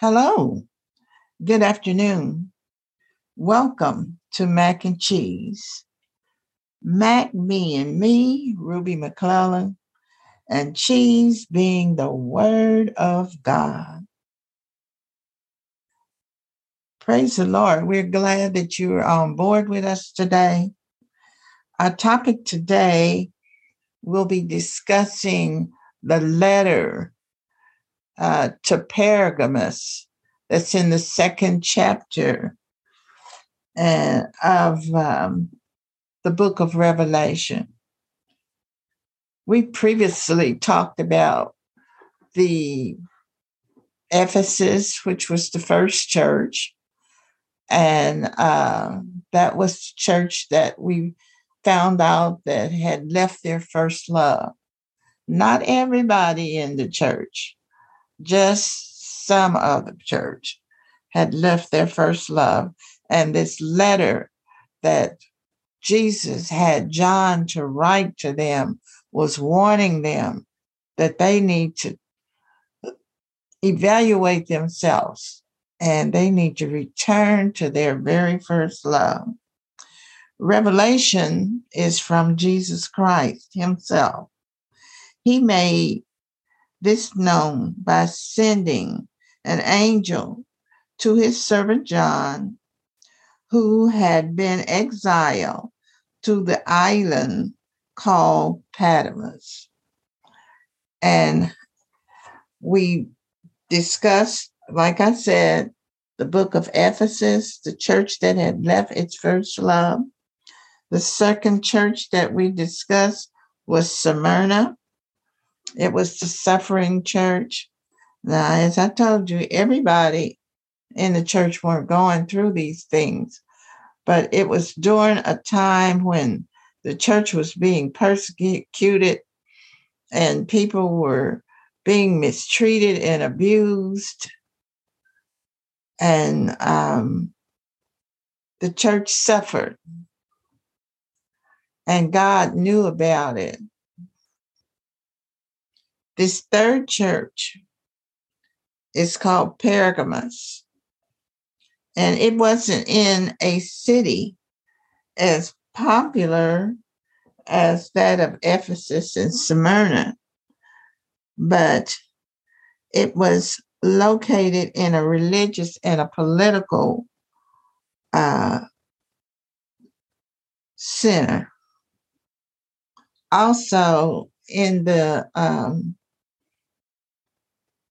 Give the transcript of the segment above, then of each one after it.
Hello. Good afternoon. Welcome to Mac and Cheese. Mac being me, Ruby McClellan, and cheese being the Word of God. Praise the Lord. We're glad that you're on board with us today. Our topic today will be discussing the letter uh, to Pergamos that's in the second chapter uh, of um, the book of Revelation. We previously talked about the Ephesus, which was the first church, and uh, that was the church that we found out that had left their first love. Not everybody in the church, just some of the church had left their first love. And this letter that Jesus had John to write to them was warning them that they need to evaluate themselves and they need to return to their very first love. Revelation is from Jesus Christ Himself. He made this known by sending an angel to his servant John, who had been exiled to the island called Patmos. And we discussed, like I said, the book of Ephesus, the church that had left its first love. The second church that we discussed was Smyrna, it was the suffering church. Now, as I told you, everybody in the church weren't going through these things, but it was during a time when the church was being persecuted and people were being mistreated and abused. And um, the church suffered. And God knew about it. This third church is called Pergamos. And it wasn't in a city as popular as that of Ephesus and Smyrna, but it was located in a religious and a political uh, center. Also, in the um,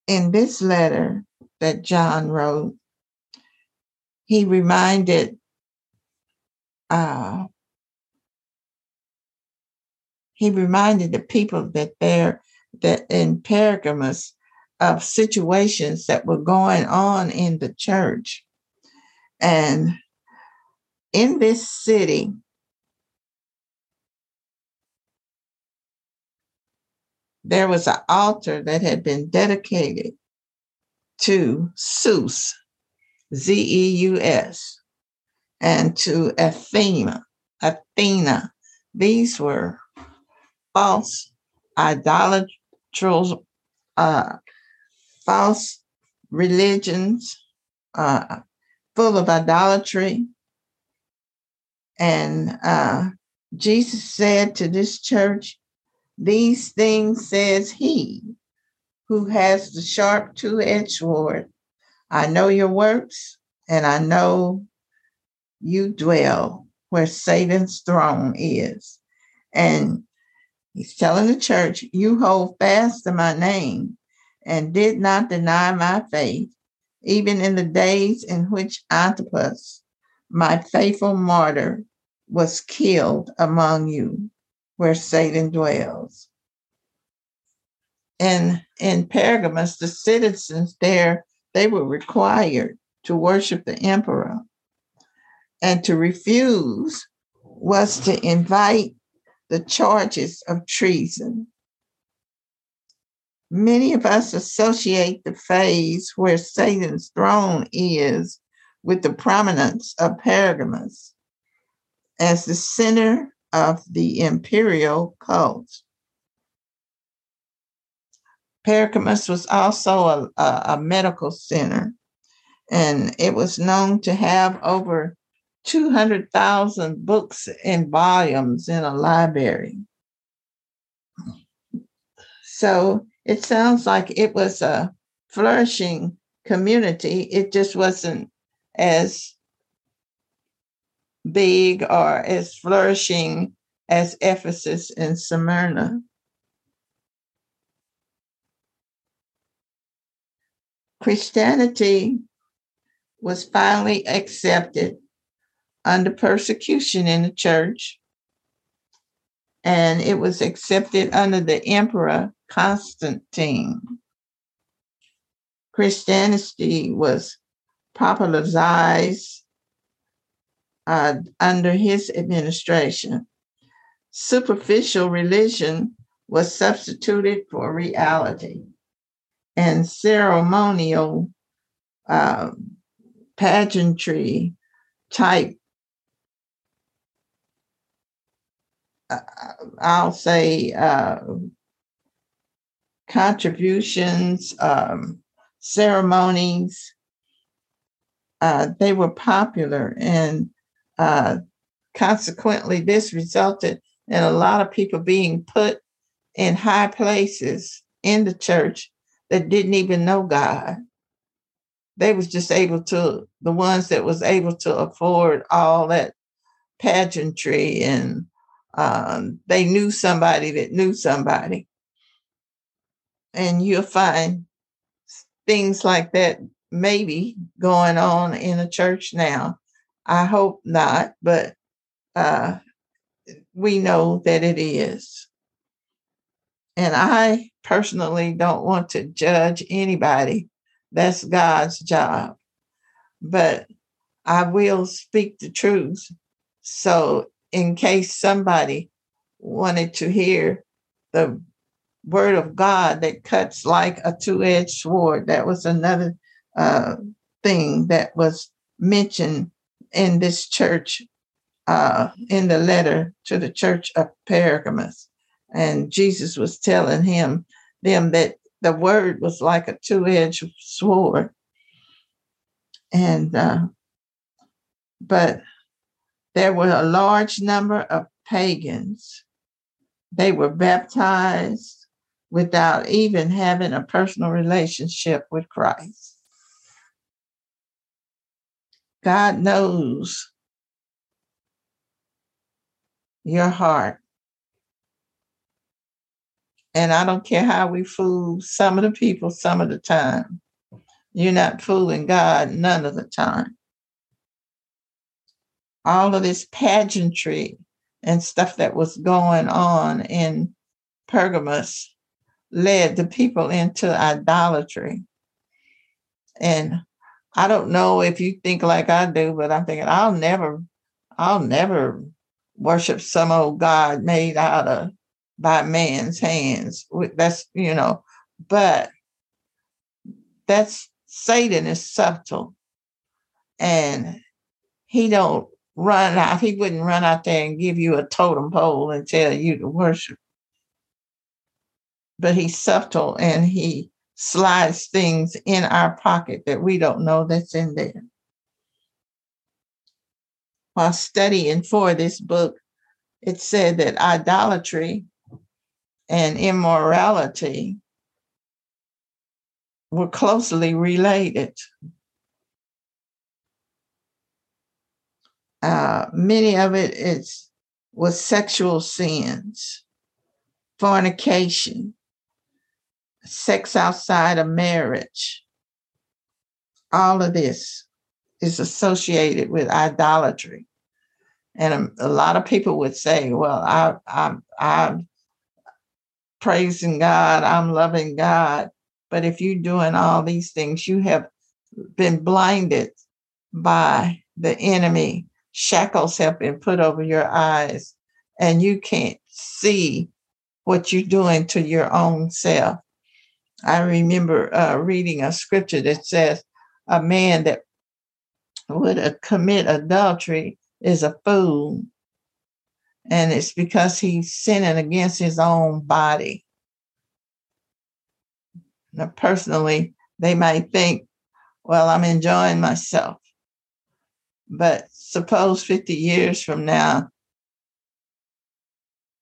in this letter that John wrote, he reminded uh, he reminded the people that they're that in Pergamos of situations that were going on in the church. And in this city, there was an altar that had been dedicated to Zeus, Z E U S, and to Athena. Athena. These were false idolatrous, uh, false religions, uh, full of idolatry. And uh, Jesus said to this church, these things says he who has the sharp two edged sword. I know your works, and I know you dwell where Satan's throne is. And he's telling the church, You hold fast to my name and did not deny my faith, even in the days in which Antipas, my faithful martyr, was killed among you where Satan dwells. And in Pergamos, the citizens there, they were required to worship the emperor. And to refuse was to invite the charges of treason. Many of us associate the phase where Satan's throne is with the prominence of Pergamos as the center of the imperial cult. Pergamos was also a, a, a medical center and it was known to have over 200,000 books and volumes in a library. So it sounds like it was a flourishing community. It just wasn't as big or as flourishing as Ephesus and Smyrna. Christianity was finally accepted under persecution in the church, and it was accepted under the Emperor Constantine. Christianity was popularized uh, under his administration. Superficial religion was substituted for reality, and ceremonial uh, pageantry type, uh, I'll say, uh, contributions, um, ceremonies, uh, they were popular. And uh, consequently, this resulted in a lot of people being put in high places in the church that didn't even know God. They was just able to, the ones that was able to afford all that pageantry and um, they knew somebody that knew somebody. And you'll find things like that maybe going on in a church now. I hope not, but uh, we know that it is. And I personally don't want to judge anybody. That's God's job. But I will speak the truth. So, in case somebody wanted to hear the word of God that cuts like a two edged sword, that was another uh, thing that was mentioned in this church uh, in the letter to the church of Pergamos. And Jesus was telling him them that the word was like a two-edged sword. And uh, but there were a large number of pagans. They were baptized without even having a personal relationship with Christ. God knows your heart. And I don't care how we fool some of the people some of the time. You're not fooling God none of the time. All of this pageantry and stuff that was going on in Pergamos led the people into idolatry. And I don't know if you think like I do, but I'm thinking I'll never, I'll never worship some old God made out of by man's hands. That's you know, but that's Satan is subtle, and he don't run out. He wouldn't run out there and give you a totem pole and tell you to worship. But he's subtle and he slides things in our pocket that we don't know that's in there. While studying for this book, it said that idolatry and immorality were closely related. Uh, many of it is was sexual sins, fornication, sex outside of marriage. All of this is associated with idolatry. And a, a lot of people would say, well, I, I, I'm praising God, I'm loving God. But if you're doing all these things, you have been blinded by the enemy. Shackles have been put over your eyes, and you can't see what you're doing to your own self. I remember uh, reading a scripture that says a man that would uh, commit adultery is a fool. And it's because he's sinning against his own body. Now, personally, they might think, well, I'm enjoying myself. But suppose 50 years from now,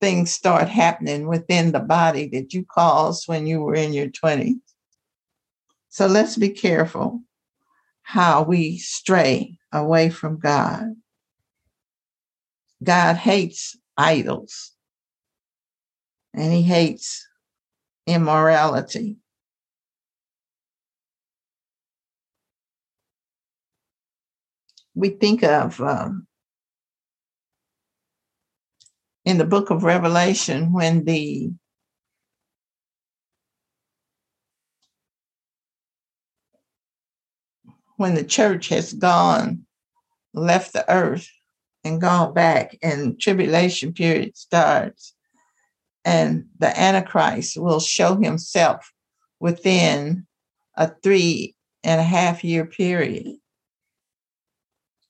things start happening within the body that you caused when you were in your 20s. So let's be careful how we stray away from God. God hates idols and he hates immorality. We think of um, in the book of Revelation when the when the church has gone, left the earth and gone back, and tribulation period starts, and the Antichrist will show himself within a three and a half year period.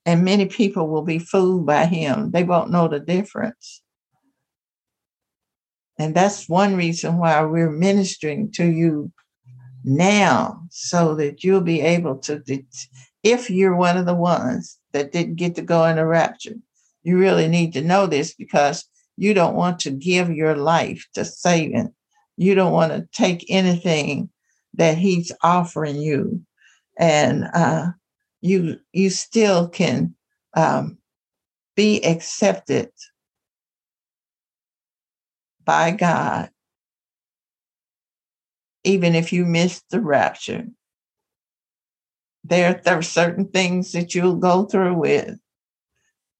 And many people will be fooled by him. They won't know the difference. And that's one reason why we're ministering to you now so that you'll be able to, if you're one of the ones that didn't get to go in the rapture, you really need to know this because you don't want to give your life to Satan. You don't want to take anything that he's offering you. And uh, you you still can um, be accepted by God, even if you miss the rapture. There, there are certain things that you'll go through with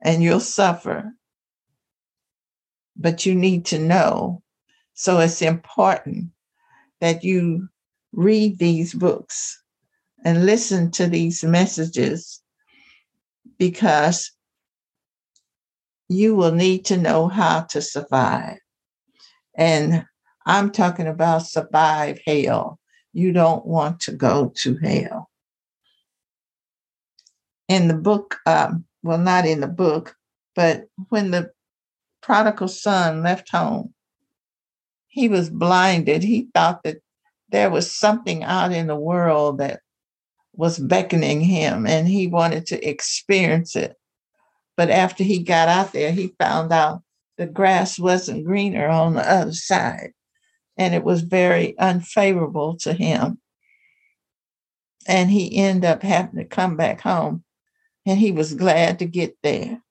and you'll suffer. But you need to know. So it's important that you read these books and listen to these messages because you will need to know how to survive. And I'm talking about survive hell. You don't want to go to hell. In the book, um, well, not in the book, but when the prodigal son left home, he was blinded. He thought that there was something out in the world that was beckoning him and he wanted to experience it. But after he got out there, he found out the grass wasn't greener on the other side. And it was very unfavorable to him. And he ended up having to come back home. And he was glad to get there.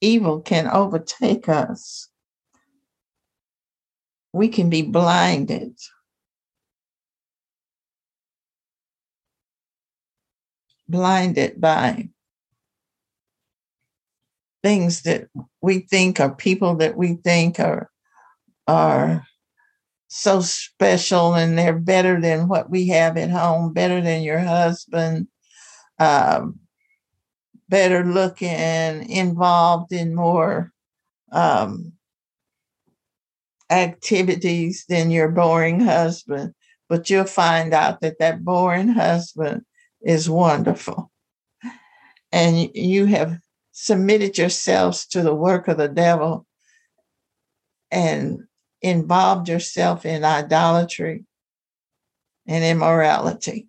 Evil can overtake us. We can be blinded. Blinded by things that we think are people that we think are are so special and they're better than what we have at home, better than your husband, um, better looking, involved in more um, activities than your boring husband. But you'll find out that that boring husband is wonderful. And you have submitted yourselves to the work of the devil and involved yourself in idolatry and immorality.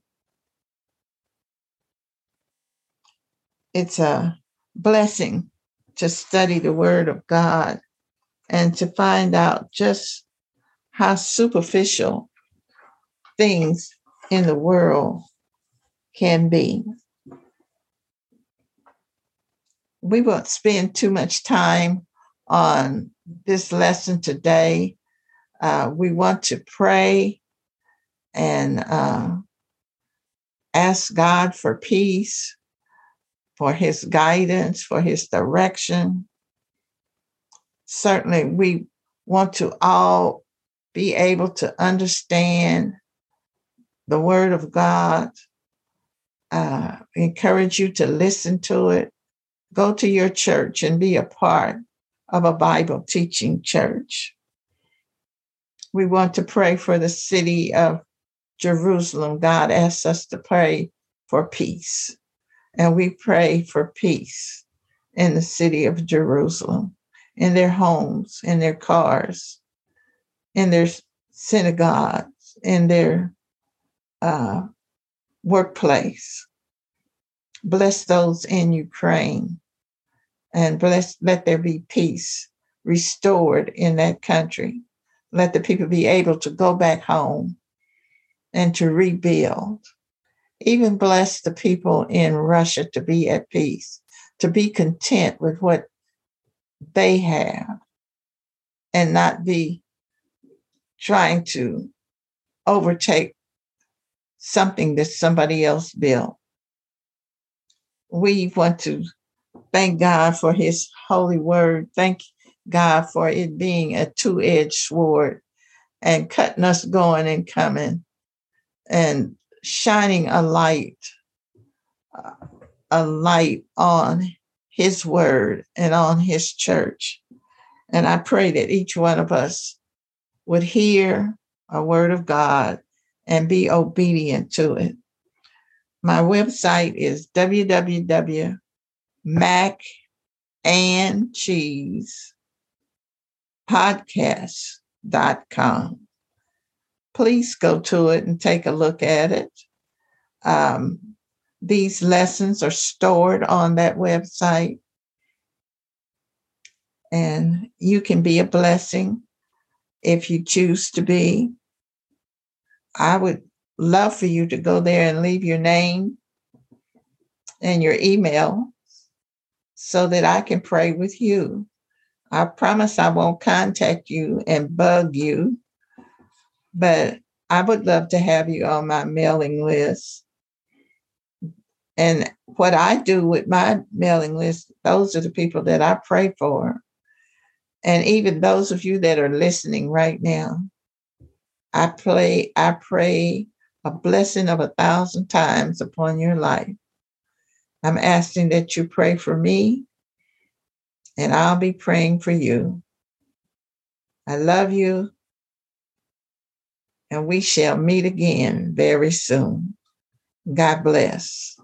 It's a blessing to study the Word of God and to find out just how superficial things in the world can be we won't spend too much time on this lesson today. Uh, we want to pray and uh, ask God for peace, for His guidance, for His direction. Certainly, we want to all be able to understand the Word of God. Uh, encourage you to listen to it go to your church and be a part of a Bible teaching church. We want to pray for the city of Jerusalem. God asks us to pray for peace. And we pray for peace in the city of Jerusalem, in their homes, in their cars, in their synagogues, in their uh, workplace. Bless those in Ukraine and bless, let there be peace restored in that country. Let the people be able to go back home and to rebuild. Even bless the people in Russia to be at peace, to be content with what they have and not be trying to overtake something that somebody else built. We want to thank God for his holy word. Thank God for it being a two edged sword and cutting us going and coming and shining a light, a light on his word and on his church. And I pray that each one of us would hear a word of God and be obedient to it. My website is www.macandcheesepodcast.com. Please go to it and take a look at it. Um, these lessons are stored on that website, and you can be a blessing if you choose to be. I would love for you to go there and leave your name and your email so that I can pray with you. I promise I won't contact you and bug you, but I would love to have you on my mailing list. And what I do with my mailing list, those are the people that I pray for. And even those of you that are listening right now, I pray, I pray a blessing of a thousand times upon your life. I'm asking that you pray for me, and I'll be praying for you. I love you, and we shall meet again very soon. God bless.